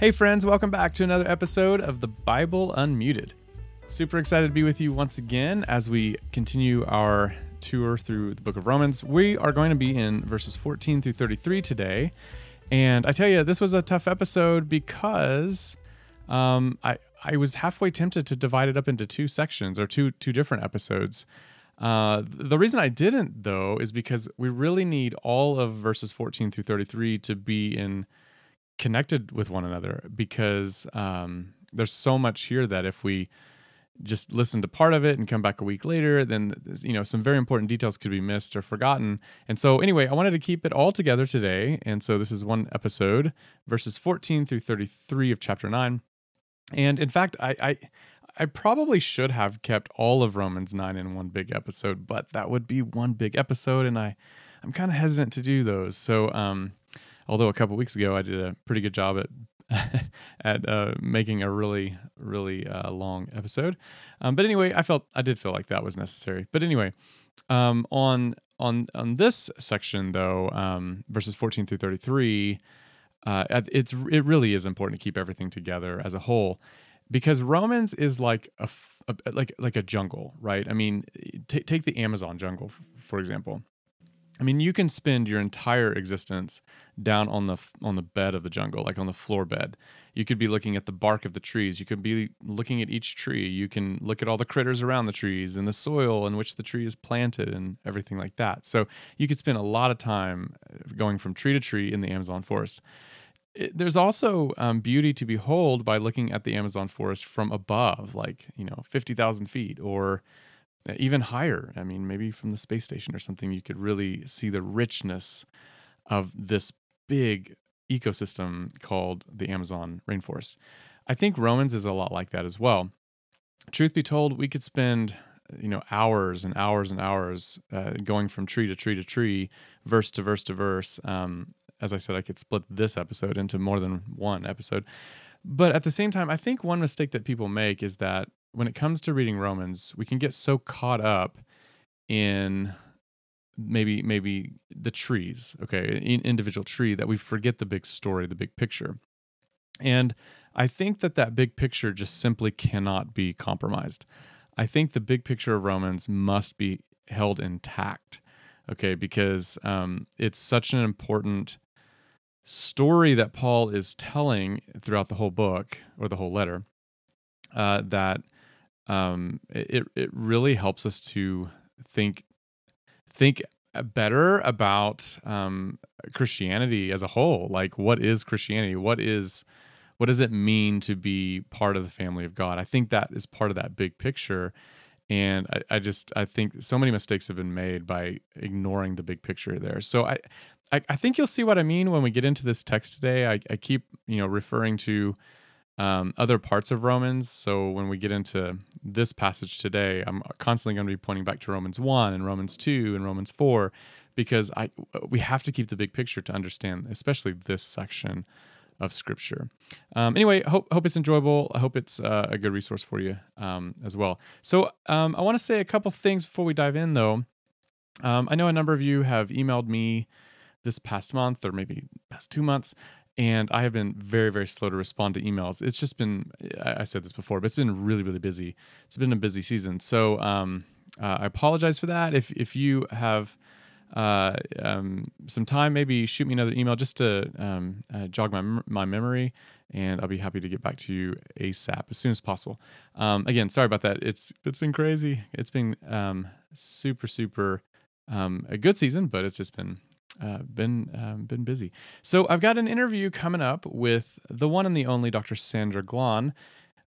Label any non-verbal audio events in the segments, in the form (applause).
Hey, friends, welcome back to another episode of the Bible Unmuted. Super excited to be with you once again as we continue our tour through the book of Romans. We are going to be in verses 14 through 33 today. And I tell you, this was a tough episode because um, I, I was halfway tempted to divide it up into two sections or two, two different episodes. Uh, the reason I didn't, though, is because we really need all of verses 14 through 33 to be in connected with one another because um, there's so much here that if we just listen to part of it and come back a week later, then you know some very important details could be missed or forgotten. And so, anyway, I wanted to keep it all together today. And so, this is one episode, verses 14 through 33 of chapter 9. And in fact, I, I I probably should have kept all of Romans 9 in one big episode, but that would be one big episode, and I I'm kind of hesitant to do those. So um, although a couple weeks ago I did a pretty good job at (laughs) at uh, making a really really uh, long episode. Um, but anyway, I felt I did feel like that was necessary. But anyway, um, on on on this section though, um, verses fourteen through thirty three. Uh, it's it really is important to keep everything together as a whole, because Romans is like a, a like like a jungle, right? I mean, t- take the Amazon jungle for example. I mean, you can spend your entire existence down on the on the bed of the jungle, like on the floor bed. You could be looking at the bark of the trees. You could be looking at each tree. You can look at all the critters around the trees and the soil in which the tree is planted and everything like that. So you could spend a lot of time uh, going from tree to tree in the Amazon forest. It, there's also um, beauty to behold by looking at the Amazon forest from above, like you know, fifty thousand feet or even higher. I mean, maybe from the space station or something, you could really see the richness of this big ecosystem called the Amazon rainforest. I think Romans is a lot like that as well. Truth be told, we could spend you know hours and hours and hours uh, going from tree to tree to tree, verse to verse to verse. Um, as I said, I could split this episode into more than one episode. But at the same time, I think one mistake that people make is that when it comes to reading Romans, we can get so caught up in maybe maybe the trees, okay, in individual tree that we forget the big story, the big picture. And I think that that big picture just simply cannot be compromised. I think the big picture of Romans must be held intact, okay, because um, it's such an important story that Paul is telling throughout the whole book or the whole letter uh, that um, it it really helps us to think think better about um, Christianity as a whole. Like, what is Christianity? What is what does it mean to be part of the family of God? I think that is part of that big picture. And I, I just I think so many mistakes have been made by ignoring the big picture there. So I, I, I think you'll see what I mean when we get into this text today. I, I keep you know referring to um, other parts of Romans. So when we get into this passage today, I'm constantly going to be pointing back to Romans 1 and Romans 2 and Romans 4 because I we have to keep the big picture to understand, especially this section of Scripture. Um, anyway, hope hope it's enjoyable. I hope it's uh, a good resource for you um, as well. So um, I want to say a couple things before we dive in, though. Um, I know a number of you have emailed me this past month or maybe past two months and I have been very, very slow to respond to emails. It's just been, I said this before, but it's been really, really busy. It's been a busy season. So um, uh, I apologize for that. If, if you have uh, um, some time, maybe shoot me another email just to um, uh, jog my, my memory, and I'll be happy to get back to you ASAP as soon as possible. Um, again, sorry about that. It's It's been crazy. It's been um, super, super um, a good season, but it's just been uh, been um, been busy. So I've got an interview coming up with the one and the only Dr. Sandra Glahn.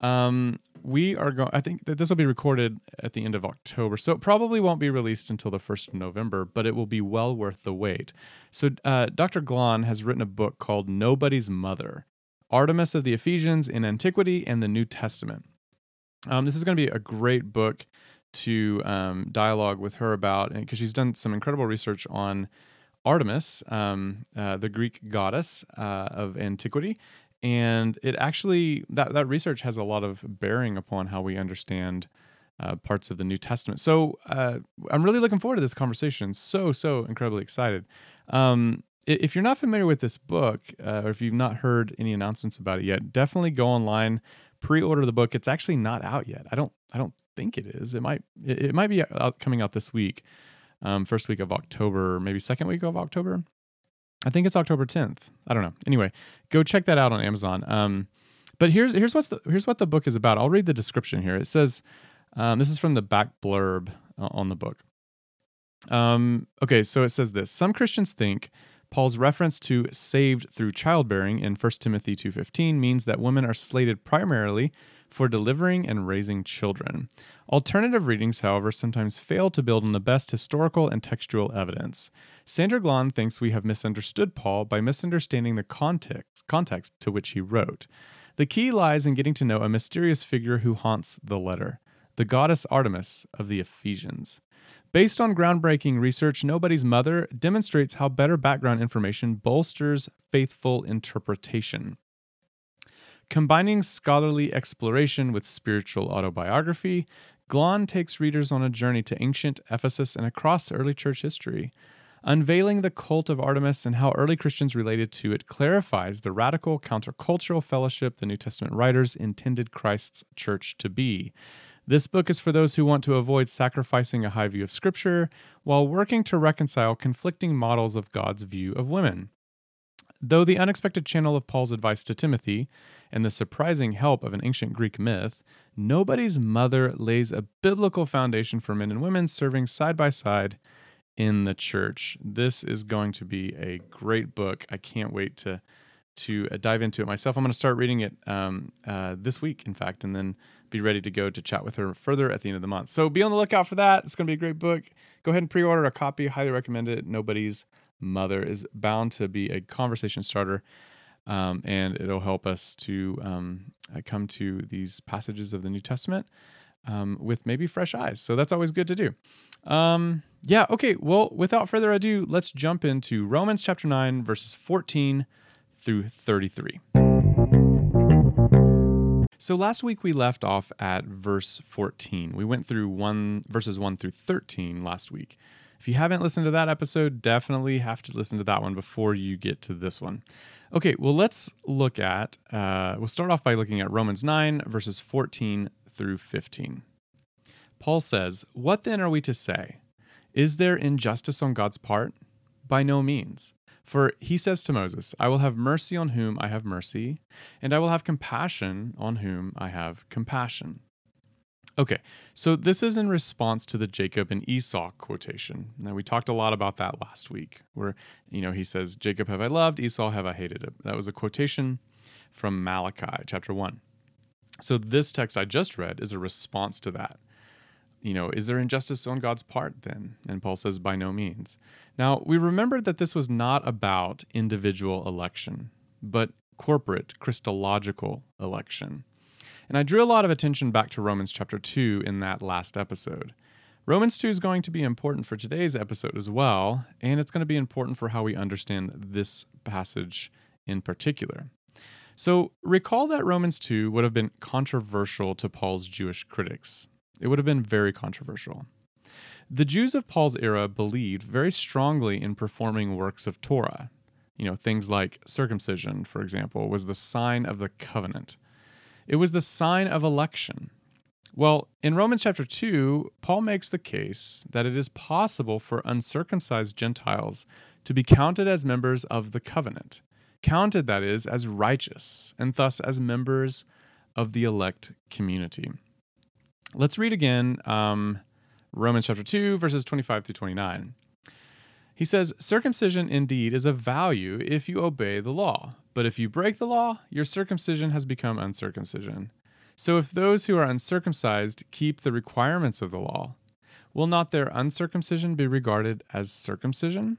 Um, we are going. I think that this will be recorded at the end of October, so it probably won't be released until the first of November. But it will be well worth the wait. So uh, Dr. Glahn has written a book called Nobody's Mother: Artemis of the Ephesians in Antiquity and the New Testament. Um, this is going to be a great book to um, dialogue with her about, because she's done some incredible research on Artemis, um, uh, the Greek goddess uh, of antiquity. And it actually, that, that research has a lot of bearing upon how we understand uh, parts of the New Testament. So uh, I'm really looking forward to this conversation. So, so incredibly excited. Um, if you're not familiar with this book, uh, or if you've not heard any announcements about it yet, definitely go online, pre-order the book. It's actually not out yet. I don't I don't think it is. It might it, it might be out, coming out this week, um, first week of October, maybe second week of October. I think it's October 10th. I don't know. Anyway, go check that out on Amazon. Um, but here's here's what's the, here's what the book is about. I'll read the description here. It says, um, this is from the back blurb uh, on the book. Um, okay, so it says this: Some Christians think Paul's reference to saved through childbearing in 1 Timothy 2:15 means that women are slated primarily for delivering and raising children. Alternative readings, however, sometimes fail to build on the best historical and textual evidence. Sandra Glahn thinks we have misunderstood Paul by misunderstanding the context, context to which he wrote. The key lies in getting to know a mysterious figure who haunts the letter, the goddess Artemis of the Ephesians. Based on groundbreaking research, Nobody's Mother demonstrates how better background information bolsters faithful interpretation. Combining scholarly exploration with spiritual autobiography, Glahn takes readers on a journey to ancient Ephesus and across early church history. Unveiling the cult of Artemis and how early Christians related to it clarifies the radical countercultural fellowship the New Testament writers intended Christ's church to be. This book is for those who want to avoid sacrificing a high view of Scripture while working to reconcile conflicting models of God's view of women. Though the unexpected channel of Paul's advice to Timothy and the surprising help of an ancient Greek myth, Nobody's Mother lays a biblical foundation for men and women serving side by side in the church. This is going to be a great book. I can't wait to to uh, dive into it myself. I'm going to start reading it um, uh, this week, in fact, and then be ready to go to chat with her further at the end of the month. So be on the lookout for that. It's going to be a great book. Go ahead and pre order a copy. Highly recommend it. Nobody's Mother is bound to be a conversation starter um, and it'll help us to um, uh, come to these passages of the New Testament um, with maybe fresh eyes. So that's always good to do. Um, yeah, okay. Well, without further ado, let's jump into Romans chapter 9, verses 14 through 33. So last week we left off at verse 14. We went through one verses 1 through 13 last week. If you haven't listened to that episode, definitely have to listen to that one before you get to this one. Okay, well, let's look at, uh, we'll start off by looking at Romans 9, verses 14 through 15. Paul says, What then are we to say? Is there injustice on God's part? By no means. For he says to Moses, I will have mercy on whom I have mercy, and I will have compassion on whom I have compassion. Okay, so this is in response to the Jacob and Esau quotation. Now we talked a lot about that last week, where you know he says, "Jacob have I loved, Esau have I hated." That was a quotation from Malachi chapter one. So this text I just read is a response to that. You know, is there injustice on God's part then? And Paul says, by no means. Now, we remember that this was not about individual election, but corporate, Christological election. And I drew a lot of attention back to Romans chapter 2 in that last episode. Romans 2 is going to be important for today's episode as well, and it's going to be important for how we understand this passage in particular. So, recall that Romans 2 would have been controversial to Paul's Jewish critics. It would have been very controversial. The Jews of Paul's era believed very strongly in performing works of Torah. You know, things like circumcision, for example, was the sign of the covenant. It was the sign of election. Well, in Romans chapter 2, Paul makes the case that it is possible for uncircumcised Gentiles to be counted as members of the covenant, counted, that is, as righteous, and thus as members of the elect community. Let's read again um, Romans chapter 2, verses 25 through 29. He says, Circumcision indeed is of value if you obey the law, but if you break the law, your circumcision has become uncircumcision. So if those who are uncircumcised keep the requirements of the law, will not their uncircumcision be regarded as circumcision?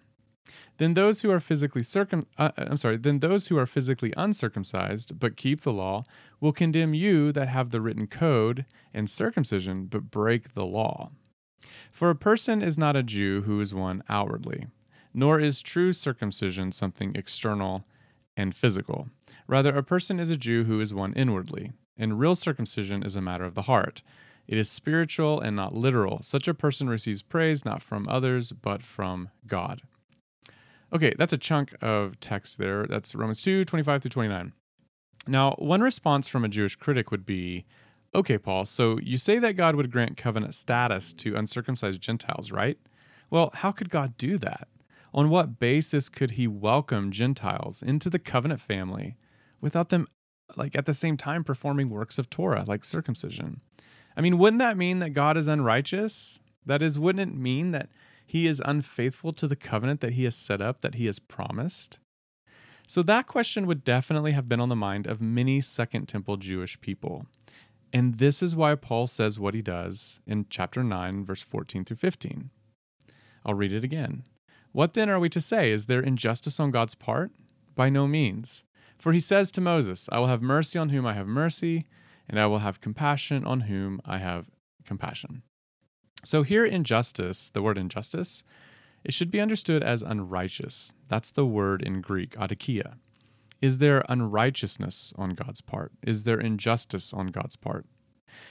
Then those who are physically circum uh, I'm sorry, then those who are physically uncircumcised but keep the law will condemn you that have the written code and circumcision but break the law. For a person is not a Jew who is one outwardly, nor is true circumcision something external and physical. Rather, a person is a Jew who is one inwardly, and real circumcision is a matter of the heart. It is spiritual and not literal. Such a person receives praise not from others, but from God. Okay, that's a chunk of text there. That's Romans 2 25 through 29. Now, one response from a Jewish critic would be okay, Paul, so you say that God would grant covenant status to uncircumcised Gentiles, right? Well, how could God do that? On what basis could he welcome Gentiles into the covenant family without them like at the same time performing works of Torah like circumcision? I mean, wouldn't that mean that God is unrighteous? That is, wouldn't it mean that he is unfaithful to the covenant that he has set up, that he has promised? So that question would definitely have been on the mind of many Second Temple Jewish people. And this is why Paul says what he does in chapter 9, verse 14 through 15. I'll read it again. What then are we to say? Is there injustice on God's part? By no means. For he says to Moses, I will have mercy on whom I have mercy, and I will have compassion on whom I have compassion. So here injustice, the word injustice, it should be understood as unrighteous. That's the word in Greek, adikia. Is there unrighteousness on God's part? Is there injustice on God's part?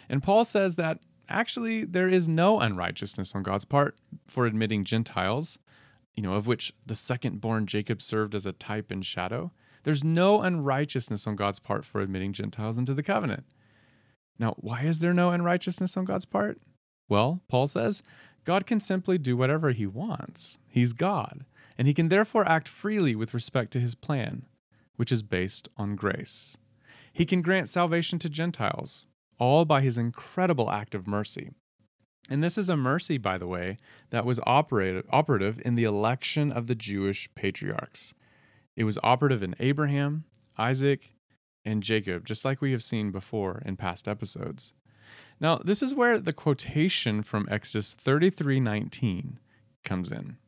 And Paul says that actually there is no unrighteousness on God's part for admitting Gentiles, you know, of which the second born Jacob served as a type and shadow. There's no unrighteousness on God's part for admitting Gentiles into the covenant. Now, why is there no unrighteousness on God's part? Well, Paul says, God can simply do whatever he wants. He's God, and he can therefore act freely with respect to his plan, which is based on grace. He can grant salvation to Gentiles, all by his incredible act of mercy. And this is a mercy, by the way, that was operative, operative in the election of the Jewish patriarchs. It was operative in Abraham, Isaac, and Jacob, just like we have seen before in past episodes. Now, this is where the quotation from Exodus 33:19 comes in.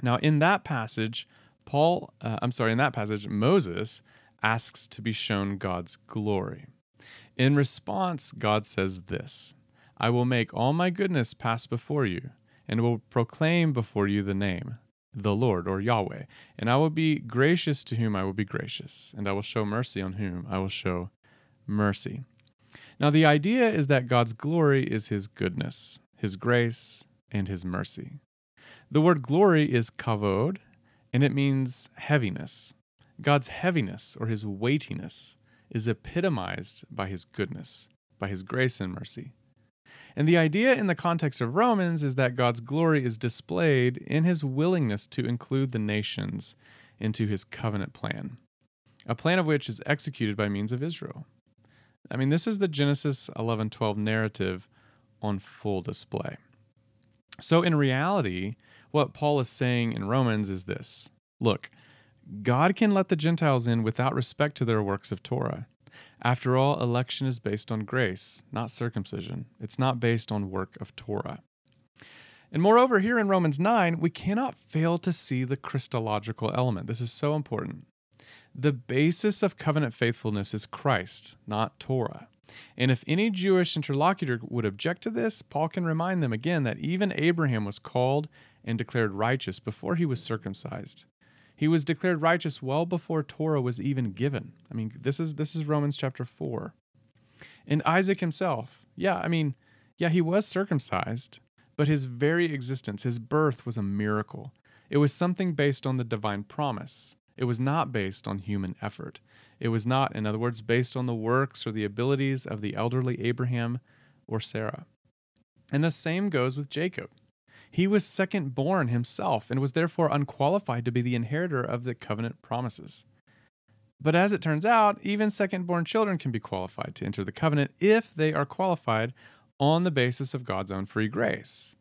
Now, in that passage, Paul, uh, I'm sorry, in that passage, Moses asks to be shown God's glory. In response, God says this I will make all my goodness pass before you, and will proclaim before you the name, the Lord or Yahweh. And I will be gracious to whom I will be gracious, and I will show mercy on whom I will show mercy. Now, the idea is that God's glory is his goodness, his grace, and his mercy. The word glory is kavod, and it means heaviness. God's heaviness or his weightiness is epitomized by his goodness, by his grace and mercy. And the idea in the context of Romans is that God's glory is displayed in his willingness to include the nations into his covenant plan, a plan of which is executed by means of Israel. I mean, this is the Genesis 11:12 narrative on full display. So in reality, what Paul is saying in Romans is this. Look, God can let the Gentiles in without respect to their works of Torah. After all, election is based on grace, not circumcision. It's not based on work of Torah. And moreover, here in Romans 9, we cannot fail to see the Christological element. This is so important. The basis of covenant faithfulness is Christ, not Torah. And if any Jewish interlocutor would object to this, Paul can remind them again that even Abraham was called and declared righteous before he was circumcised. He was declared righteous well before Torah was even given. I mean, this is this is Romans chapter 4. And Isaac himself, yeah, I mean, yeah, he was circumcised, but his very existence, his birth was a miracle. It was something based on the divine promise. It was not based on human effort. It was not, in other words, based on the works or the abilities of the elderly Abraham or Sarah. And the same goes with Jacob. He was second born himself and was therefore unqualified to be the inheritor of the covenant promises. But as it turns out, even second born children can be qualified to enter the covenant if they are qualified on the basis of God's own free grace.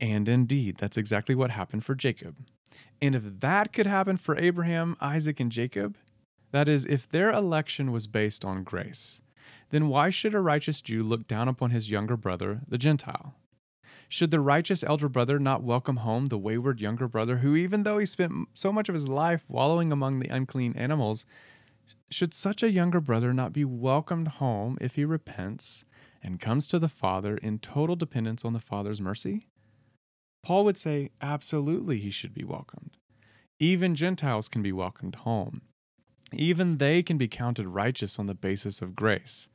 And indeed, that's exactly what happened for Jacob. And if that could happen for Abraham, Isaac, and Jacob, that is, if their election was based on grace, then why should a righteous Jew look down upon his younger brother, the Gentile? Should the righteous elder brother not welcome home the wayward younger brother who, even though he spent so much of his life wallowing among the unclean animals, should such a younger brother not be welcomed home if he repents and comes to the Father in total dependence on the Father's mercy? Paul would say, absolutely, he should be welcomed. Even Gentiles can be welcomed home. Even they can be counted righteous on the basis of grace.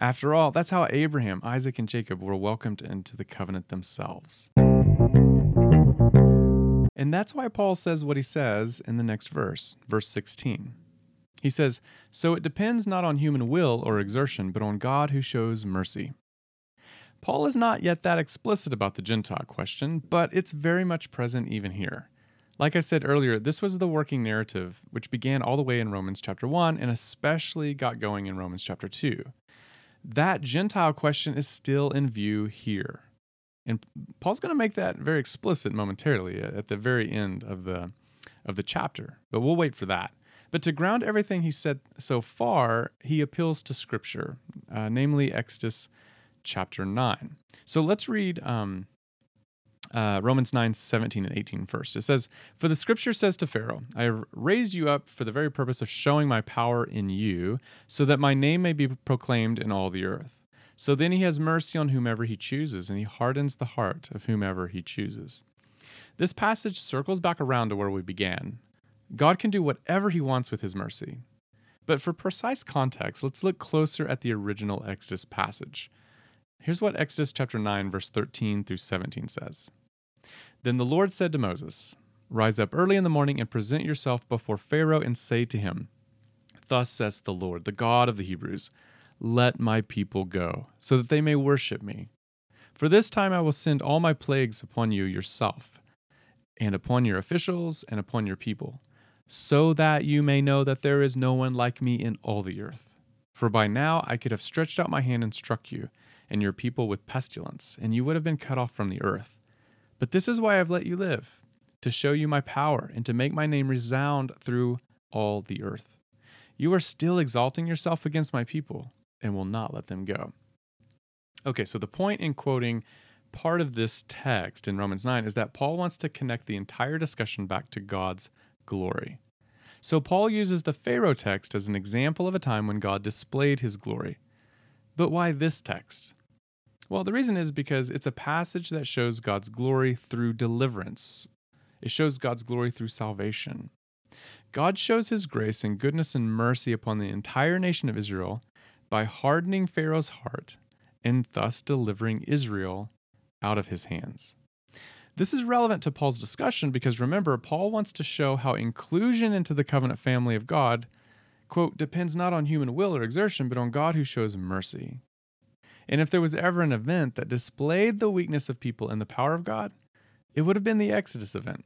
After all, that's how Abraham, Isaac, and Jacob were welcomed into the covenant themselves. And that's why Paul says what he says in the next verse, verse 16. He says, So it depends not on human will or exertion, but on God who shows mercy. Paul is not yet that explicit about the Gentile question, but it's very much present even here. Like I said earlier, this was the working narrative which began all the way in Romans chapter 1 and especially got going in Romans chapter 2. That Gentile question is still in view here. And Paul's going to make that very explicit momentarily at the very end of the of the chapter, but we'll wait for that. But to ground everything he said so far, he appeals to Scripture, uh, namely Exodus chapter 9. So let's read um, uh, Romans 9, 17 and 18 first. It says, For the scripture says to Pharaoh, I have raised you up for the very purpose of showing my power in you, so that my name may be proclaimed in all the earth. So then he has mercy on whomever he chooses, and he hardens the heart of whomever he chooses. This passage circles back around to where we began. God can do whatever he wants with his mercy. But for precise context, let's look closer at the original Exodus passage. Here's what Exodus chapter 9 verse 13 through 17 says. Then the Lord said to Moses, Rise up early in the morning and present yourself before Pharaoh and say to him, Thus says the Lord, the God of the Hebrews, Let my people go, so that they may worship me. For this time I will send all my plagues upon you yourself, and upon your officials, and upon your people, so that you may know that there is no one like me in all the earth. For by now I could have stretched out my hand and struck you, and your people with pestilence, and you would have been cut off from the earth. But this is why I've let you live, to show you my power and to make my name resound through all the earth. You are still exalting yourself against my people and will not let them go. Okay, so the point in quoting part of this text in Romans 9 is that Paul wants to connect the entire discussion back to God's glory. So Paul uses the Pharaoh text as an example of a time when God displayed his glory. But why this text? Well, the reason is because it's a passage that shows God's glory through deliverance. It shows God's glory through salvation. God shows his grace and goodness and mercy upon the entire nation of Israel by hardening Pharaoh's heart and thus delivering Israel out of his hands. This is relevant to Paul's discussion because remember, Paul wants to show how inclusion into the covenant family of God, quote, depends not on human will or exertion, but on God who shows mercy. And if there was ever an event that displayed the weakness of people and the power of God, it would have been the Exodus event.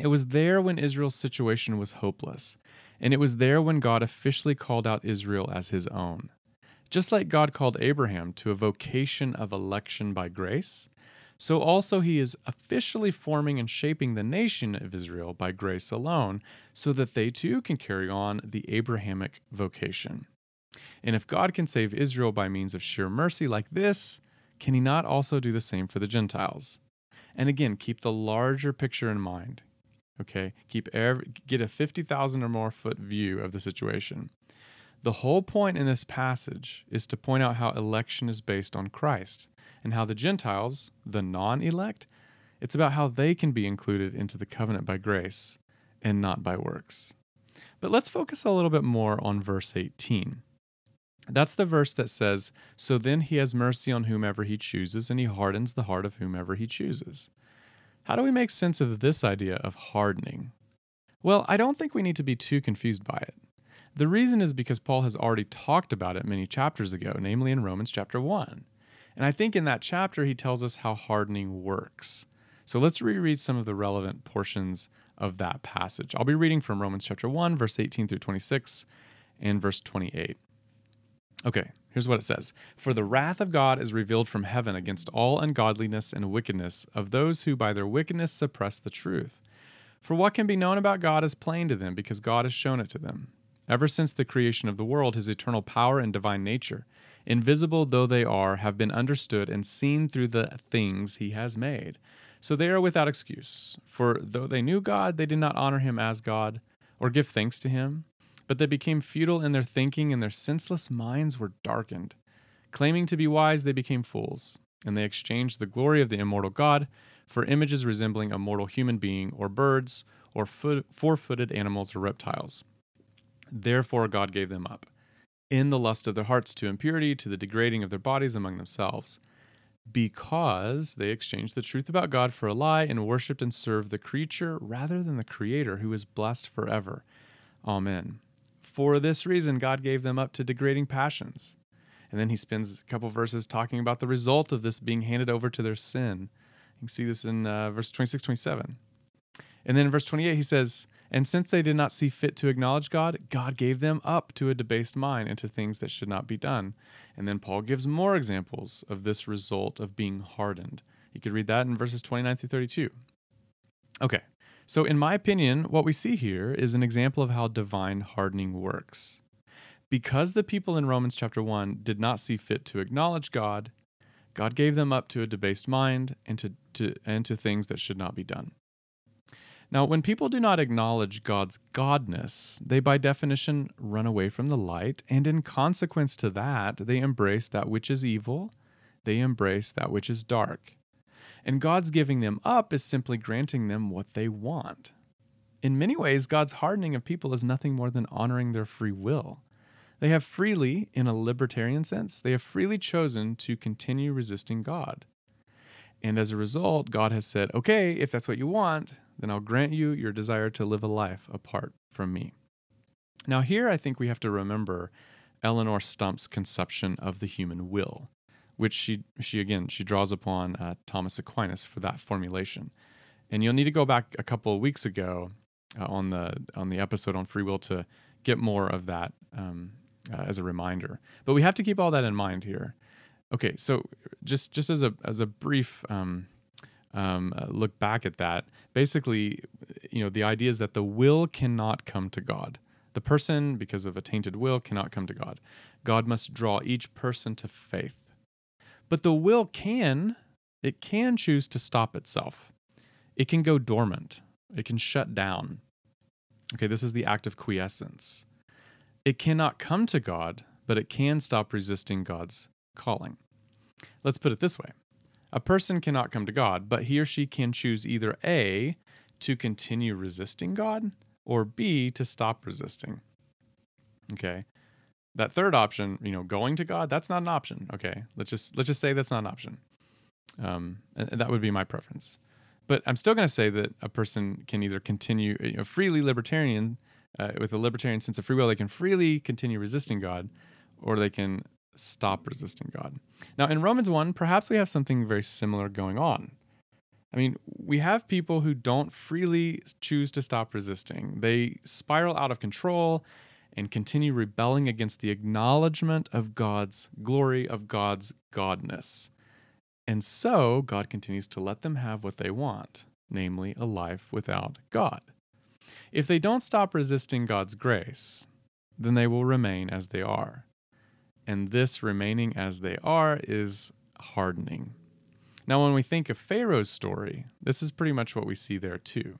It was there when Israel's situation was hopeless, and it was there when God officially called out Israel as his own. Just like God called Abraham to a vocation of election by grace, so also he is officially forming and shaping the nation of Israel by grace alone, so that they too can carry on the Abrahamic vocation. And if God can save Israel by means of sheer mercy like this, can he not also do the same for the Gentiles? And again, keep the larger picture in mind. Okay, keep every, get a 50,000 or more foot view of the situation. The whole point in this passage is to point out how election is based on Christ and how the Gentiles, the non elect, it's about how they can be included into the covenant by grace and not by works. But let's focus a little bit more on verse 18. That's the verse that says, So then he has mercy on whomever he chooses, and he hardens the heart of whomever he chooses. How do we make sense of this idea of hardening? Well, I don't think we need to be too confused by it. The reason is because Paul has already talked about it many chapters ago, namely in Romans chapter 1. And I think in that chapter he tells us how hardening works. So let's reread some of the relevant portions of that passage. I'll be reading from Romans chapter 1, verse 18 through 26, and verse 28. Okay, here's what it says For the wrath of God is revealed from heaven against all ungodliness and wickedness of those who by their wickedness suppress the truth. For what can be known about God is plain to them, because God has shown it to them. Ever since the creation of the world, his eternal power and divine nature, invisible though they are, have been understood and seen through the things he has made. So they are without excuse. For though they knew God, they did not honor him as God or give thanks to him but they became futile in their thinking, and their senseless minds were darkened. Claiming to be wise, they became fools, and they exchanged the glory of the immortal God for images resembling a mortal human being, or birds, or four footed animals, or reptiles. Therefore, God gave them up, in the lust of their hearts, to impurity, to the degrading of their bodies among themselves. because they exchanged the truth about God for a lie and worshiped and served the creature rather than the Creator who is blessed forever. Amen. For this reason, God gave them up to degrading passions. And then he spends a couple verses talking about the result of this being handed over to their sin. You can see this in uh, verse 26, 27. And then in verse 28, he says, And since they did not see fit to acknowledge God, God gave them up to a debased mind and to things that should not be done. And then Paul gives more examples of this result of being hardened. You could read that in verses 29 through 32. Okay, so in my opinion, what we see here is an example of how divine hardening works. Because the people in Romans chapter 1 did not see fit to acknowledge God, God gave them up to a debased mind and to, to, and to things that should not be done. Now, when people do not acknowledge God's godness, they by definition run away from the light, and in consequence to that, they embrace that which is evil, they embrace that which is dark. And God's giving them up is simply granting them what they want. In many ways, God's hardening of people is nothing more than honoring their free will. They have freely, in a libertarian sense, they have freely chosen to continue resisting God. And as a result, God has said, okay, if that's what you want, then I'll grant you your desire to live a life apart from me. Now, here I think we have to remember Eleonore Stump's conception of the human will, which she, she again, she draws upon uh, Thomas Aquinas for that formulation. And you'll need to go back a couple of weeks ago uh, on the on the episode on free will to get more of that um, uh, as a reminder. But we have to keep all that in mind here. Okay, so just just as a as a brief um, um, uh, look back at that, basically, you know, the idea is that the will cannot come to God. The person, because of a tainted will, cannot come to God. God must draw each person to faith. But the will can, it can choose to stop itself. It can go dormant. It can shut down. Okay, this is the act of quiescence. It cannot come to God, but it can stop resisting God's calling. Let's put it this way a person cannot come to God, but he or she can choose either A, to continue resisting God, or B, to stop resisting. Okay. That third option, you know, going to God, that's not an option. Okay. Let's just let's just say that's not an option. Um, and that would be my preference. But I'm still going to say that a person can either continue you know, freely libertarian uh, with a libertarian sense of free will, they can freely continue resisting God, or they can stop resisting God. Now, in Romans 1, perhaps we have something very similar going on. I mean, we have people who don't freely choose to stop resisting. They spiral out of control and continue rebelling against the acknowledgement of God's glory, of God's godness. And so, God continues to let them have what they want, namely a life without God. If they don't stop resisting God's grace, then they will remain as they are. And this remaining as they are is hardening. Now, when we think of Pharaoh's story, this is pretty much what we see there too.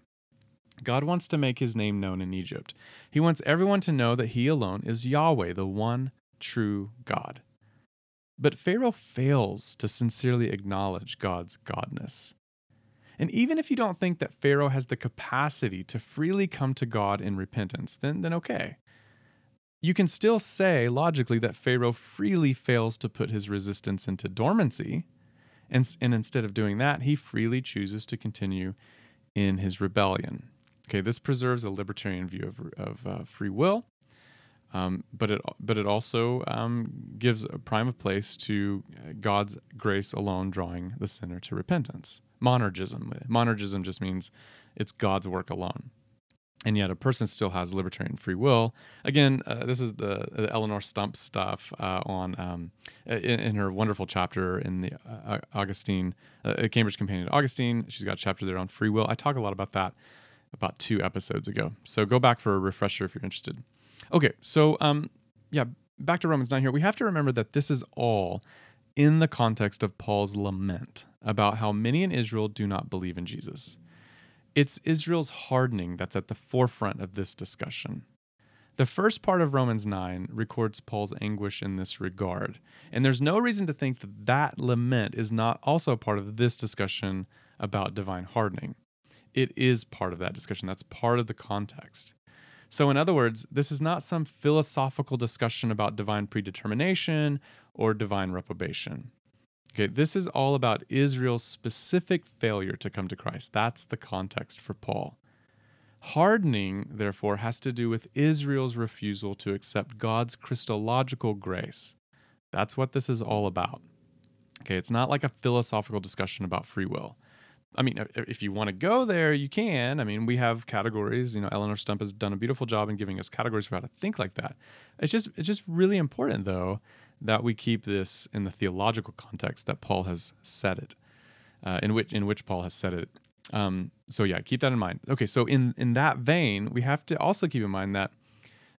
God wants to make his name known in Egypt. He wants everyone to know that he alone is Yahweh, the one true God. But Pharaoh fails to sincerely acknowledge God's godness. And even if you don't think that Pharaoh has the capacity to freely come to God in repentance, then, then okay. You can still say logically that Pharaoh freely fails to put his resistance into dormancy, and, and instead of doing that, he freely chooses to continue in his rebellion. Okay, this preserves a libertarian view of, of uh, free will, um, but it but it also um, gives a prime of place to God's grace alone, drawing the sinner to repentance monergism. Monergism just means it's God's work alone. And yet, a person still has libertarian free will. Again, uh, this is the, the, Eleonore Stump stuff uh, on um, in, in, her wonderful chapter in the uh, Augustine uh, Cambridge Companion to Augustine. She's got a chapter there on free will. I talk a lot about that about two episodes ago. So go back for a refresher if you're interested. Okay, so um, yeah, back to Romans nine here. We have to remember that this is all in the context of Paul's lament about how many in Israel do not believe in Jesus. It's Israel's hardening that's at the forefront of this discussion. The first part of Romans 9 records Paul's anguish in this regard, and there's no reason to think that that lament is not also part of this discussion about divine hardening. It is part of that discussion, that's part of the context. So, in other words, this is not some philosophical discussion about divine predetermination or divine reprobation. Okay, this is all about Israel's specific failure to come to Christ. That's the context for Paul. Hardening, therefore, has to do with Israel's refusal to accept God's Christological grace. That's what this is all about. Okay, it's not like a philosophical discussion about free will. I mean, if you want to go there, you can. I mean, we have categories. You know, Eleonore Stump has done a beautiful job in giving us categories for how to think like that. It's just, it's just really important, though, that we keep this in the theological context that Paul has said it, uh, in which in which Paul has said it. Um, so yeah, keep that in mind. Okay, so in in that vein, we have to also keep in mind that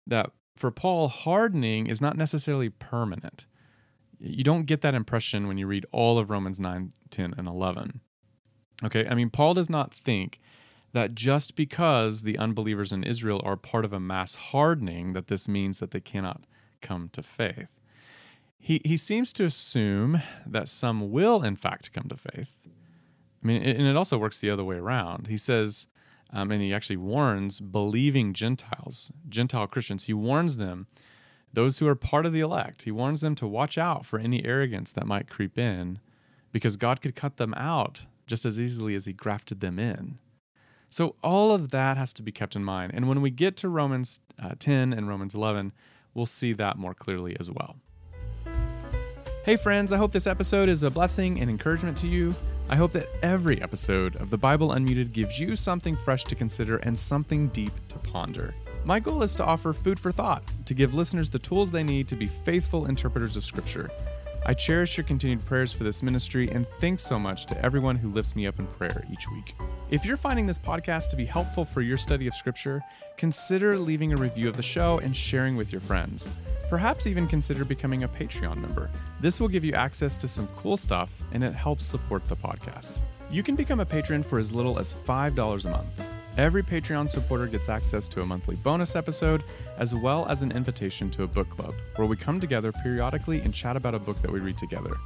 that for Paul, hardening is not necessarily permanent. You don't get that impression when you read all of Romans 9, 10, and 11. Okay, I mean, Paul does not think that just because the unbelievers in Israel are part of a mass hardening, that this means that they cannot come to faith. He, he seems to assume that some will, in fact, come to faith. I mean, and it also works the other way around. He says, um, and he actually warns believing Gentiles, Gentile Christians, he warns them, those who are part of the elect, he warns them to watch out for any arrogance that might creep in because God could cut them out just as easily as he grafted them in. So all of that has to be kept in mind. And when we get to Romans uh, 10 and Romans 11, we'll see that more clearly as well. Hey, friends, I hope this episode is a blessing and encouragement to you. I hope that every episode of the Bible Unmuted gives you something fresh to consider and something deep to ponder. My goal is to offer food for thought, to give listeners the tools they need to be faithful interpreters of Scripture. I cherish your continued prayers for this ministry and thanks so much to everyone who lifts me up in prayer each week. If you're finding this podcast to be helpful for your study of Scripture, consider leaving a review of the show and sharing with your friends. Perhaps even consider becoming a Patreon member. This will give you access to some cool stuff and it helps support the podcast. You can become a patron for as little as $5 a month. Every Patreon supporter gets access to a monthly bonus episode, as well as an invitation to a book club, where we come together periodically and chat about a book that we read together.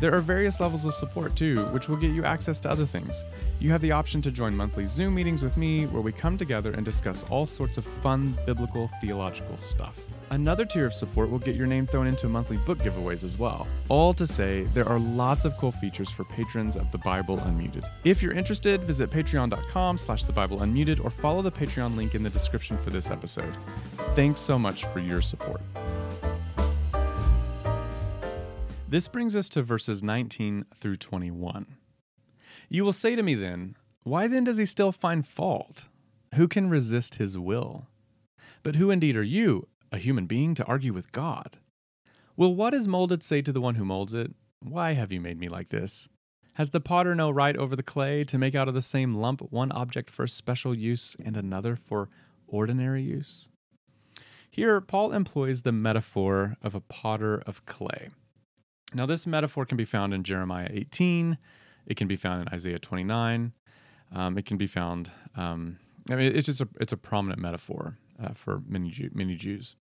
There are various levels of support too, which will get you access to other things. You have the option to join monthly Zoom meetings with me, where we come together and discuss all sorts of fun biblical theological stuff. Another tier of support will get your name thrown into monthly book giveaways as well. All to say, there are lots of cool features for patrons of the Bible Unmuted. If you're interested, visit patreon.com slash the Bible Unmuted or follow the Patreon link in the description for this episode. Thanks so much for your support. This brings us to verses 19 through 21. You will say to me then, Why then does he still find fault? Who can resist his will? But who indeed are you, a human being to argue with God? Will what is molded say to the one who molds it, Why have you made me like this? Has the potter no right over the clay to make out of the same lump one object for special use and another for ordinary use? Here, Paul employs the metaphor of a potter of clay. Now, this metaphor can be found in Jeremiah 18, it can be found in Isaiah 29, um, it can be found. Um, I mean, it's just a it's a prominent metaphor uh, for many Jew, many Jews.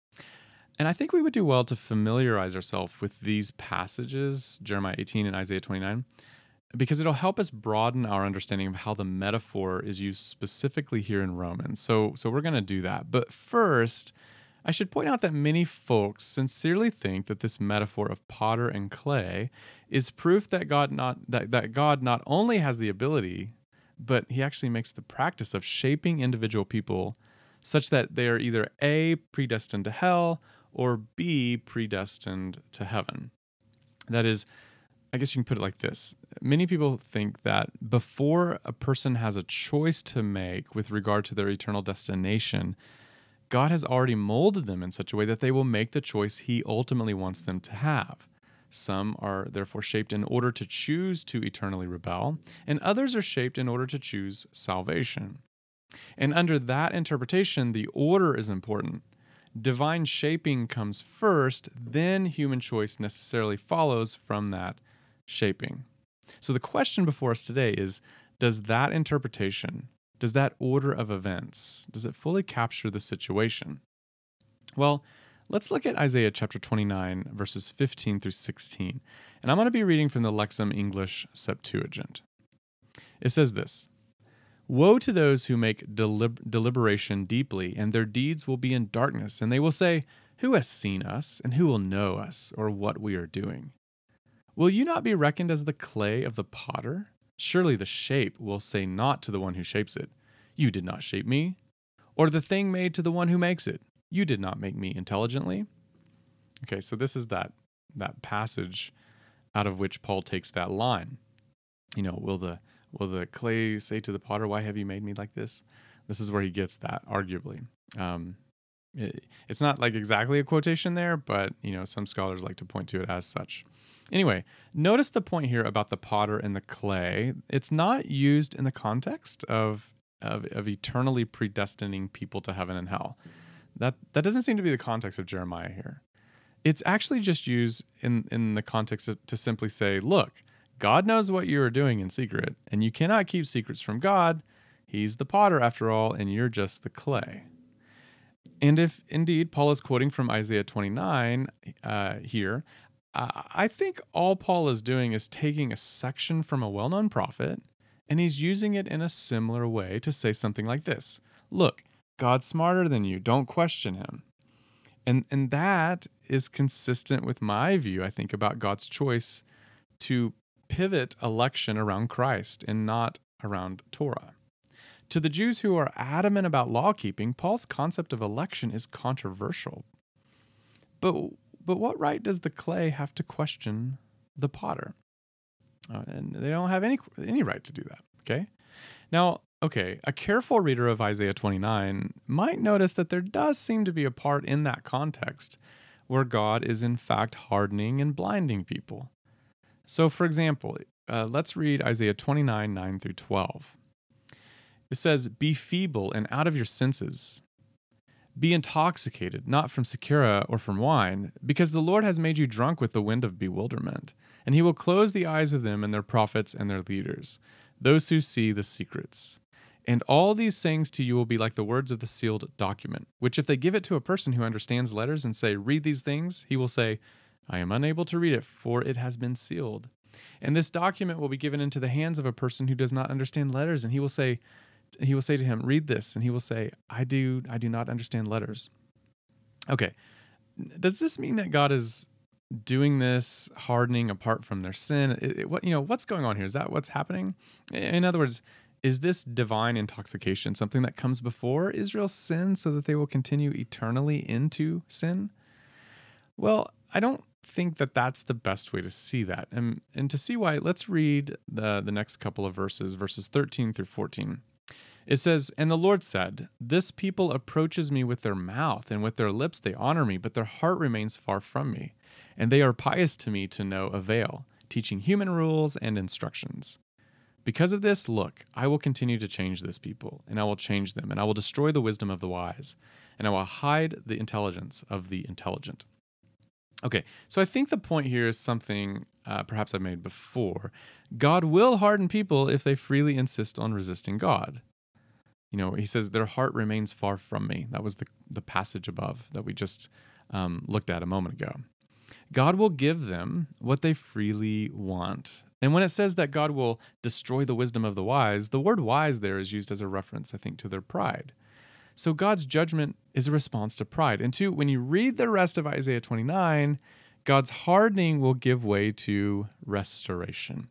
And I think we would do well to familiarize ourselves with these passages, Jeremiah 18 and Isaiah 29, because it'll help us broaden our understanding of how the metaphor is used specifically here in Romans. So, so we're going to do that. But first, I should point out that many folks sincerely think that this metaphor of potter and clay is proof that God not that, that God not only has the ability, but he actually makes the practice of shaping individual people such that they are either A, predestined to hell, or B, predestined to heaven. That is, I guess you can put it like this. Many people think that before a person has a choice to make with regard to their eternal destination, God has already molded them in such a way that they will make the choice He ultimately wants them to have. Some are therefore shaped in order to choose to eternally rebel, and others are shaped in order to choose salvation. And under that interpretation, the order is important. Divine shaping comes first, then human choice necessarily follows from that shaping. So the question before us today is Does that interpretation, does that order of events, does it fully capture the situation? Well, let's look at Isaiah chapter 29, verses 15 through 16. And I'm going to be reading from the Lexham English Septuagint. It says this Woe to those who make delib- deliberation deeply, and their deeds will be in darkness, and they will say, Who has seen us, and who will know us, or what we are doing? Will you not be reckoned as the clay of the potter? Surely the shape will say not to the one who shapes it, You did not shape me. Or the thing made to the one who makes it, You did not make me intelligently. Okay, so this is that that passage out of which Paul takes that line. You know, will the will the clay say to the potter, "Why have you made me like this?" This is where he gets that, arguably. Um, it, it's not like exactly a quotation there, but you know, some scholars like to point to it as such. Anyway, notice the point here about the potter and the clay. It's not used in the context of of, of eternally predestining people to heaven and hell. That that doesn't seem to be the context of Jeremiah here. It's actually just used in, in the context of, to simply say, look, God knows what you are doing in secret, and you cannot keep secrets from God. He's the potter, after all, and you're just the clay. And if indeed Paul is quoting from Isaiah 29 uh, here, I think all Paul is doing is taking a section from a well known prophet and he's using it in a similar way to say something like this Look, God's smarter than you, don't question him. And, and that is consistent with my view, I think, about God's choice to pivot election around Christ and not around Torah. To the Jews who are adamant about law keeping, Paul's concept of election is controversial. But, but what right does the clay have to question the potter? Uh, and they don't have any, any right to do that, okay? Now, Okay, a careful reader of Isaiah 29 might notice that there does seem to be a part in that context where God is in fact hardening and blinding people. So, for example, uh, let's read Isaiah 29 9 through 12. It says, Be feeble and out of your senses. Be intoxicated, not from sikera or from wine, because the Lord has made you drunk with the wind of bewilderment, and he will close the eyes of them and their prophets and their leaders, those who see the secrets. And all these sayings to you will be like the words of the sealed document, which if they give it to a person who understands letters and say, Read these things, he will say, I am unable to read it, for it has been sealed. And this document will be given into the hands of a person who does not understand letters, and he will say, he will say to him, Read this, and he will say, I do, I do not understand letters. Okay. Does this mean that God is doing this hardening apart from their sin? It, it, what you know, what's going on here? Is that what's happening? In other words, is this divine intoxication something that comes before Israel's sin so that they will continue eternally into sin? Well, I don't think that that's the best way to see that. And, and to see why, let's read the, the next couple of verses, verses 13 through 14. It says, And the Lord said, This people approaches me with their mouth, and with their lips they honor me, but their heart remains far from me. And they are pious to me to no avail, teaching human rules and instructions. Because of this, look, I will continue to change this people, and I will change them, and I will destroy the wisdom of the wise, and I will hide the intelligence of the intelligent. Okay, so I think the point here is something uh, perhaps I've made before. God will harden people if they freely insist on resisting God. You know, he says, Their heart remains far from me. That was the, the passage above that we just um, looked at a moment ago. God will give them what they freely want. And when it says that God will destroy the wisdom of the wise, the word wise there is used as a reference, I think, to their pride. So God's judgment is a response to pride. And two, when you read the rest of Isaiah 29, God's hardening will give way to restoration.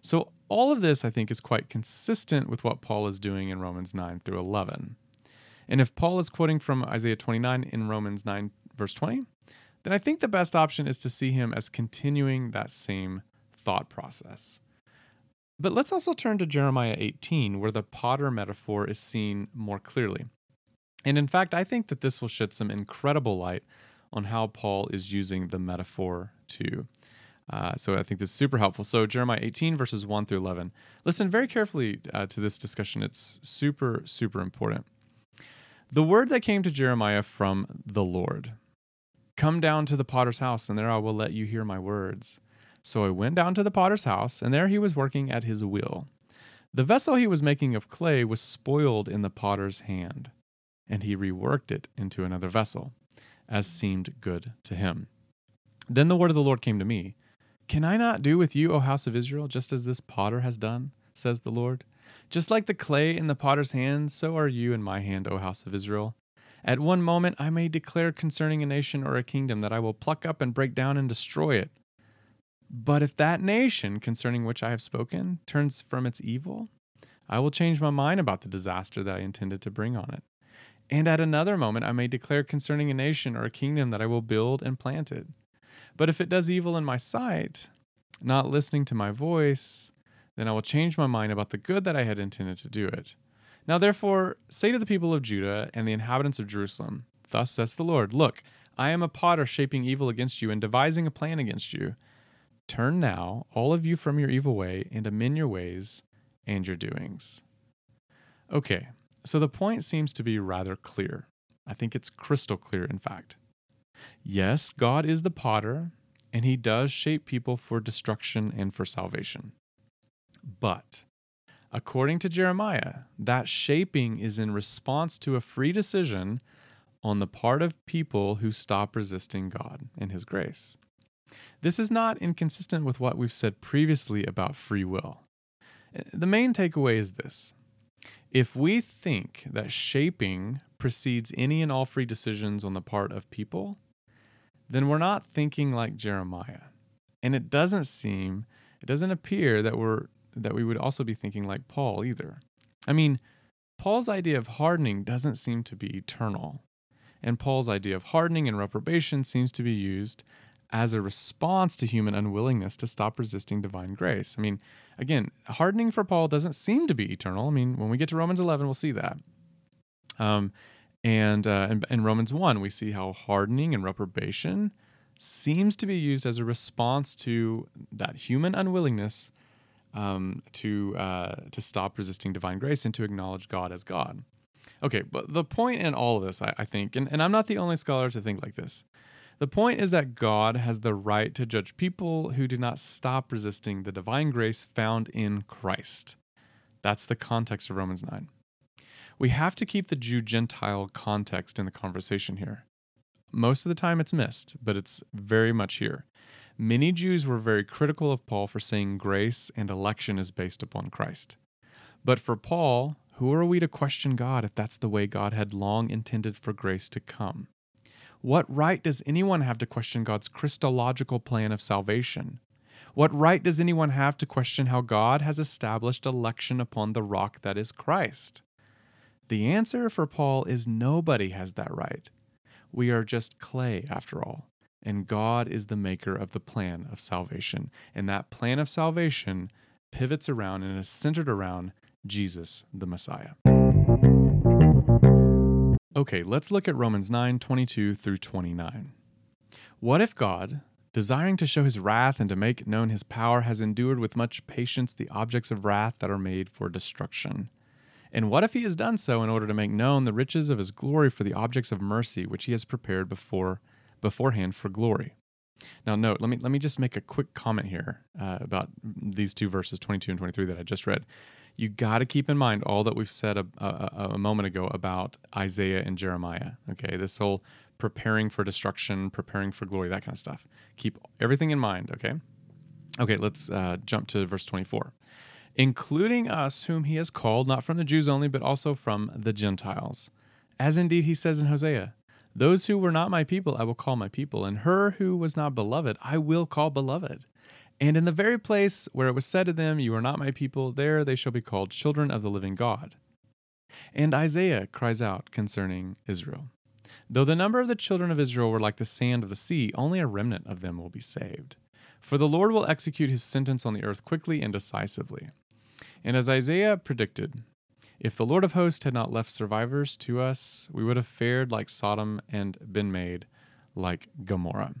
So all of this, I think, is quite consistent with what Paul is doing in Romans 9 through 11. And if Paul is quoting from Isaiah 29 in Romans 9, verse 20, then I think the best option is to see him as continuing that same thought process. But let's also turn to Jeremiah 18, where the potter metaphor is seen more clearly. And in fact, I think that this will shed some incredible light on how Paul is using the metaphor too. Uh, so I think this is super helpful. So Jeremiah 18 verses 1 through 11. Listen very carefully uh, to this discussion. It's super super important. The word that came to Jeremiah from the Lord. Come down to the potter's house, and there I will let you hear my words. So I went down to the potter's house, and there he was working at his wheel. The vessel he was making of clay was spoiled in the potter's hand, and he reworked it into another vessel, as seemed good to him. Then the word of the Lord came to me Can I not do with you, O house of Israel, just as this potter has done? says the Lord. Just like the clay in the potter's hand, so are you in my hand, O house of Israel. At one moment I may declare concerning a nation or a kingdom that I will pluck up and break down and destroy it. But if that nation concerning which I have spoken turns from its evil, I will change my mind about the disaster that I intended to bring on it. And at another moment, I may declare concerning a nation or a kingdom that I will build and plant it. But if it does evil in my sight, not listening to my voice, then I will change my mind about the good that I had intended to do it. Now, therefore, say to the people of Judah and the inhabitants of Jerusalem, Thus says the Lord, Look, I am a potter shaping evil against you and devising a plan against you. Turn now, all of you, from your evil way and amend your ways and your doings. Okay, so the point seems to be rather clear. I think it's crystal clear, in fact. Yes, God is the potter, and he does shape people for destruction and for salvation. But according to Jeremiah, that shaping is in response to a free decision on the part of people who stop resisting God and his grace. This is not inconsistent with what we've said previously about free will. The main takeaway is this if we think that shaping precedes any and all free decisions on the part of people, then we're not thinking like Jeremiah. And it doesn't seem, it doesn't appear that we're that we would also be thinking like Paul either. I mean, Paul's idea of hardening doesn't seem to be eternal. And Paul's idea of hardening and reprobation seems to be used as a response to human unwillingness to stop resisting divine grace. I mean, again, hardening for Paul doesn't seem to be eternal. I mean, when we get to Romans 11, we'll see that. Um, and uh, in, in Romans 1, we see how hardening and reprobation seems to be used as a response to that human unwillingness um, to uh, to stop resisting divine grace and to acknowledge God as God. Okay, but the point in all of this, I, I think, and, and I'm not the only scholar to think like this, the point is that God has the right to judge people who do not stop resisting the divine grace found in Christ. That's the context of Romans 9. We have to keep the Jew Gentile context in the conversation here. Most of the time it's missed, but it's very much here. Many Jews were very critical of Paul for saying grace and election is based upon Christ. But for Paul, who are we to question God if that's the way God had long intended for grace to come? What right does anyone have to question God's Christological plan of salvation? What right does anyone have to question how God has established election upon the rock that is Christ? The answer for Paul is nobody has that right. We are just clay, after all, and God is the maker of the plan of salvation. And that plan of salvation pivots around and is centered around Jesus, the Messiah. Okay, let's look at Romans 9 22 through 29. What if God, desiring to show his wrath and to make known his power, has endured with much patience the objects of wrath that are made for destruction? And what if he has done so in order to make known the riches of his glory for the objects of mercy which he has prepared before beforehand for glory? Now, note, let me let me just make a quick comment here uh, about these two verses, 22 and 23, that I just read you got to keep in mind all that we've said a, a, a, moment ago about Isaiah and Jeremiah. Okay, this whole preparing for destruction, preparing for glory, that kind of stuff. Keep everything in mind. Okay. Okay, let's uh, jump to verse 24. Including us, whom he has called, not from the Jews only, but also from the Gentiles. As indeed he says in Hosea, Those who were not my people, I will call my people, and her who was not beloved, I will call beloved. And in the very place where it was said to them, You are not my people, there they shall be called children of the living God. And Isaiah cries out concerning Israel Though the number of the children of Israel were like the sand of the sea, only a remnant of them will be saved. For the Lord will execute his sentence on the earth quickly and decisively. And as Isaiah predicted, if the Lord of hosts had not left survivors to us, we would have fared like Sodom and been made like Gomorrah.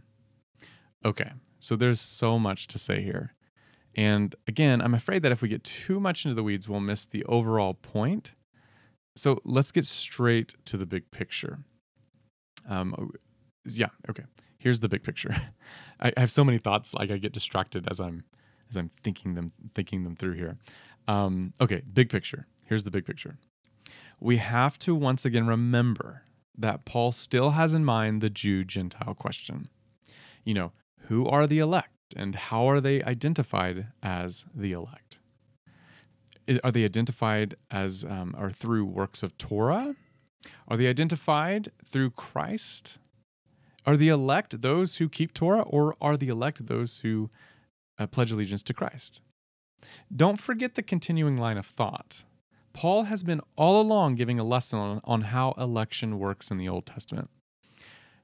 Okay, so there's so much to say here. And again, I'm afraid that if we get too much into the weeds, we'll miss the overall point. So let's get straight to the big picture. Um, yeah, okay. Here's the big picture. (laughs) I, have so many thoughts, like I get distracted as I'm as I'm thinking them thinking them through here. Um, okay, big picture. Here's the big picture. We have to once again remember that Paul still has in mind the Jew Gentile question. You know, who are the elect and how are they identified as the elect? Are they identified as um, or through works of Torah? Are they identified through Christ? Are the elect those who keep Torah, or are the elect those who uh, pledge allegiance to Christ. Don't forget the continuing line of thought. Paul has been all along giving a lesson on, on how election works in the Old Testament.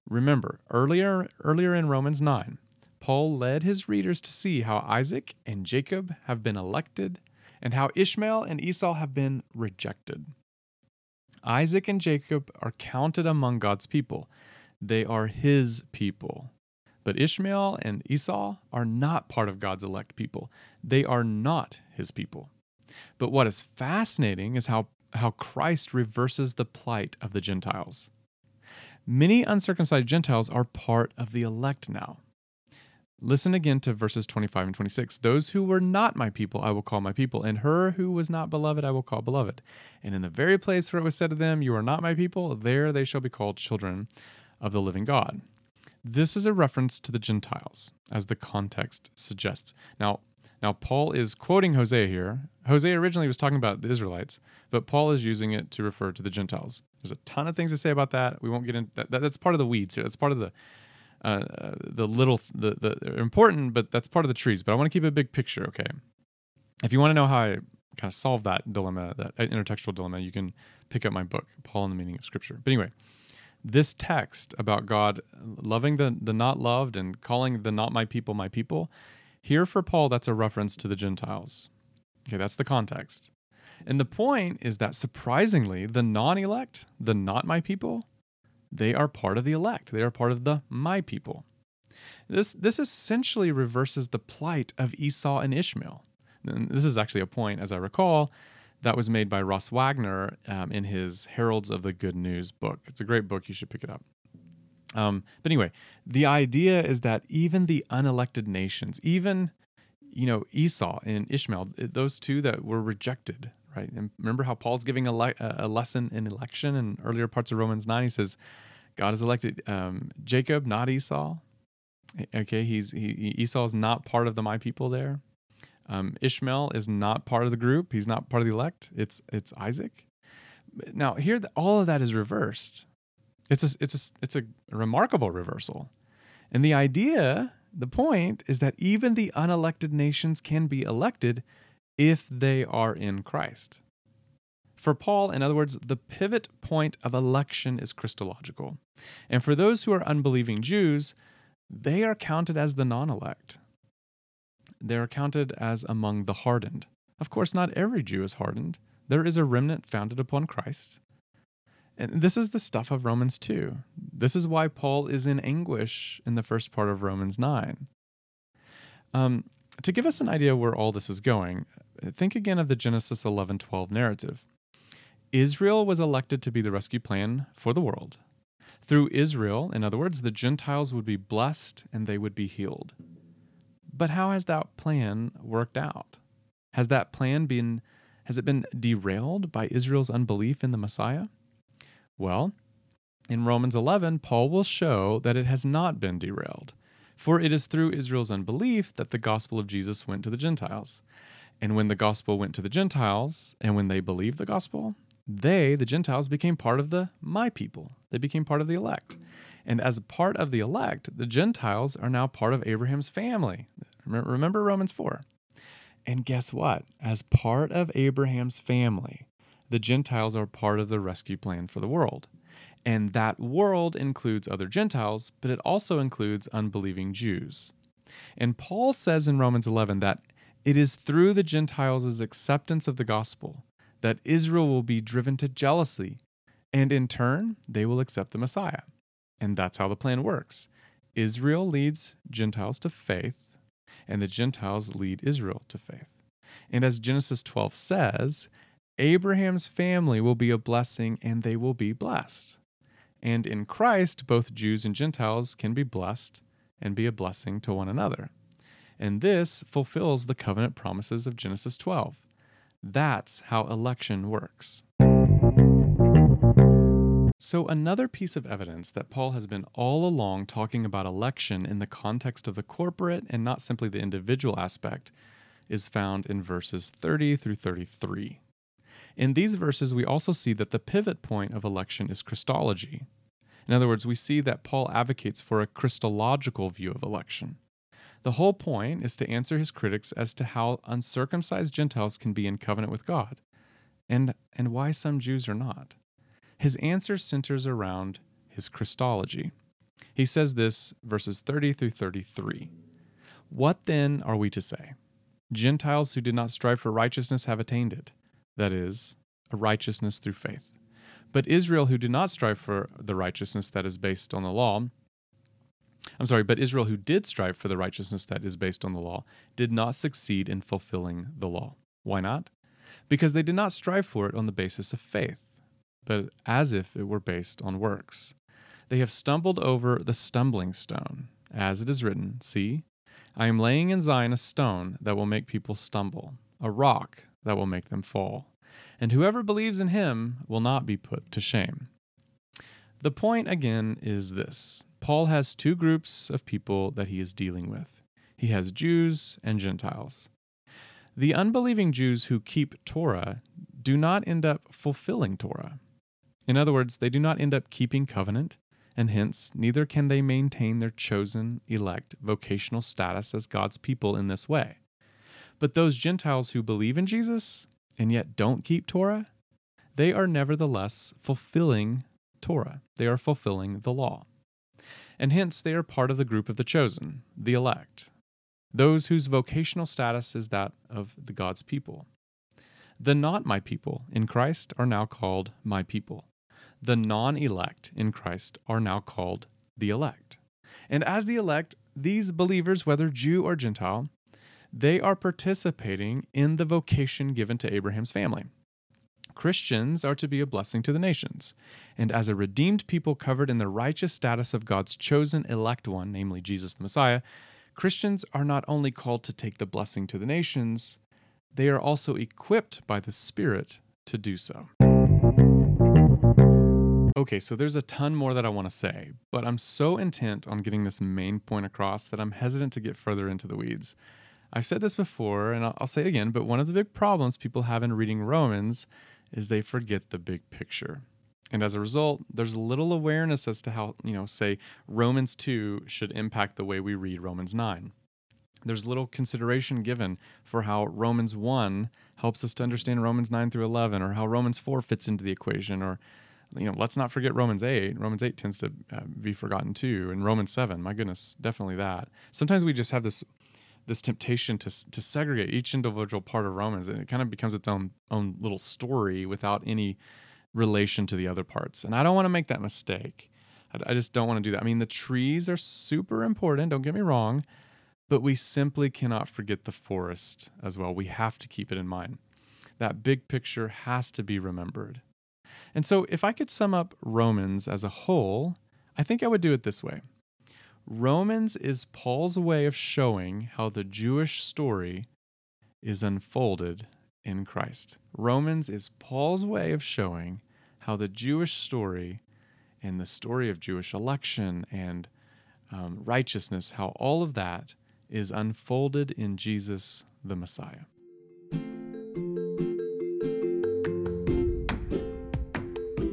Remember, earlier, earlier in Romans 9, Paul led his readers to see how Isaac and Jacob have been elected and how Ishmael and Esau have been rejected. Isaac and Jacob are counted among God's people, they are his people. But Ishmael and Esau are not part of God's elect people. They are not his people. But what is fascinating is how, how Christ reverses the plight of the Gentiles. Many uncircumcised Gentiles are part of the elect now. Listen again to verses 25 and 26. Those who were not my people, I will call my people, and her who was not beloved, I will call beloved. And in the very place where it was said to them, You are not my people, there they shall be called children of the living God. This is a reference to the Gentiles, as the context suggests. Now, now Paul is quoting Hosea here. Hosea originally was talking about the Israelites, but Paul is using it to refer to the Gentiles. There's a ton of things to say about that. We won't get into that. That's part of the weeds here. That's part of the uh, the little the the important, but that's part of the trees. But I want to keep a big picture. Okay, if you want to know how I kind of solve that dilemma, that intertextual dilemma, you can pick up my book, Paul and the Meaning of Scripture. But anyway, this text about God loving the the not loved and calling the not my people my people, here for Paul, that's a reference to the Gentiles. Okay, that's the context. And the point is that surprisingly, the non elect, the not my people, they are part of the elect. They are part of the my people. This, this essentially reverses the plight of Esau and Ishmael. And this is actually a point, as I recall, that was made by Ross Wagner um, in his Heralds of the Good News book. It's a great book. You should pick it up. Um, but anyway, the idea is that even the unelected nations, even you know Esau and Ishmael, those two that were rejected, right? And remember how Paul's giving a, le- a lesson in election in earlier parts of Romans 9? He says, God has elected um, Jacob, not Esau. Okay, he's he, Esau is not part of the my people there. Um, Ishmael is not part of the group. He's not part of the elect. It's it's Isaac. Now here, all of that is reversed. It's a it's a it's a remarkable reversal, and the idea, the point is that even the unelected nations can be elected if they are in Christ. For Paul, in other words, the pivot point of election is Christological. And for those who are unbelieving Jews, they are counted as the non elect. They are counted as among the hardened. Of course, not every Jew is hardened. There is a remnant founded upon Christ. And this is the stuff of Romans 2. This is why Paul is in anguish in the first part of Romans 9. Um, to give us an idea where all this is going, think again of the Genesis 11:12 narrative. Israel was elected to be the rescue plan for the world. Through Israel, in other words, the Gentiles would be blessed and they would be healed. But how has that plan worked out? Has that plan been has it been derailed by Israel's unbelief in the Messiah? Well, in Romans 11, Paul will show that it has not been derailed. For it is through Israel's unbelief that the gospel of Jesus went to the Gentiles. And when the gospel went to the Gentiles, and when they believed the gospel, they, the Gentiles, became part of the my people. They became part of the elect. And as part of the elect, the Gentiles are now part of Abraham's family. Remember Romans 4. And guess what? As part of Abraham's family, the Gentiles are part of the rescue plan for the world. And that world includes other Gentiles, but it also includes unbelieving Jews. And Paul says in Romans 11 that it is through the Gentiles' acceptance of the gospel that Israel will be driven to jealousy, and in turn, they will accept the Messiah. And that's how the plan works Israel leads Gentiles to faith, and the Gentiles lead Israel to faith. And as Genesis 12 says, Abraham's family will be a blessing and they will be blessed. And in Christ, both Jews and Gentiles can be blessed and be a blessing to one another. And this fulfills the covenant promises of Genesis 12. That's how election works. So, another piece of evidence that Paul has been all along talking about election in the context of the corporate and not simply the individual aspect is found in verses 30 through 33. In these verses, we also see that the pivot point of election is Christology. In other words, we see that Paul advocates for a Christological view of election. The whole point is to answer his critics as to how uncircumcised Gentiles can be in covenant with God and, and why some Jews are not. His answer centers around his Christology. He says this verses 30 through 33. What then are we to say? Gentiles who did not strive for righteousness have attained it, that is, a righteousness through faith. But Israel, who did not strive for the righteousness that is based on the law, I'm sorry, but Israel, who did strive for the righteousness that is based on the law, did not succeed in fulfilling the law. Why not? Because they did not strive for it on the basis of faith, but as if it were based on works. They have stumbled over the stumbling stone, as it is written See, I am laying in Zion a stone that will make people stumble, a rock that will make them fall. And whoever believes in him will not be put to shame. The point again is this Paul has two groups of people that he is dealing with he has Jews and Gentiles. The unbelieving Jews who keep Torah do not end up fulfilling Torah. In other words, they do not end up keeping covenant, and hence neither can they maintain their chosen, elect, vocational status as God's people in this way. But those Gentiles who believe in Jesus and yet don't keep Torah, they are nevertheless fulfilling Torah. They are fulfilling the law. And hence they are part of the group of the chosen, the elect, those whose vocational status is that of the God's people. The not my people in Christ are now called my people. The non elect in Christ are now called the elect. And as the elect, these believers, whether Jew or Gentile, they are participating in the vocation given to Abraham's family. Christians are to be a blessing to the nations. And as a redeemed people covered in the righteous status of God's chosen elect one, namely Jesus the Messiah, Christians are not only called to take the blessing to the nations, they are also equipped by the Spirit to do so. Okay, so there's a ton more that I want to say, but I'm so intent on getting this main point across that I'm hesitant to get further into the weeds. I've said this before, and I'll say it again, but one of the big problems people have in reading Romans is they forget the big picture. And as a result, there's little awareness as to how, you know, say Romans 2 should impact the way we read Romans 9. There's little consideration given for how Romans 1 helps us to understand Romans 9 through 11 or how Romans 4 fits into the equation or you know, let's not forget Romans 8. Romans 8 tends to uh, be forgotten too, and Romans 7, my goodness, definitely that. Sometimes we just have this this temptation to to segregate each individual part of Romans, and it kind of becomes its own own little story without any relation to the other parts. And I don't want to make that mistake. I, I just don't want to do that. I mean, the trees are super important. Don't get me wrong, but we simply cannot forget the forest as well. We have to keep it in mind. That big picture has to be remembered. And so, if I could sum up Romans as a whole, I think I would do it this way. Romans is Paul's way of showing how the Jewish story is unfolded in Christ. Romans is Paul's way of showing how the Jewish story and the story of Jewish election and um, righteousness, how all of that is unfolded in Jesus the Messiah.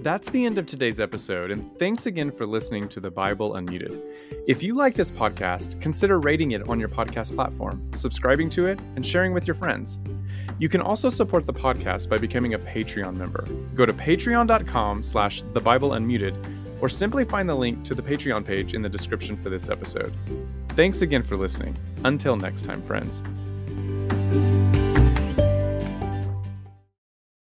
That's the end of today's episode, and thanks again for listening to the Bible Unmuted. If you like this podcast, consider rating it on your podcast platform, subscribing to it, and sharing with your friends. You can also support the podcast by becoming a Patreon member. Go to patreon.com slash the Bible Unmuted, or simply find the link to the Patreon page in the description for this episode. Thanks again for listening. Until next time, friends.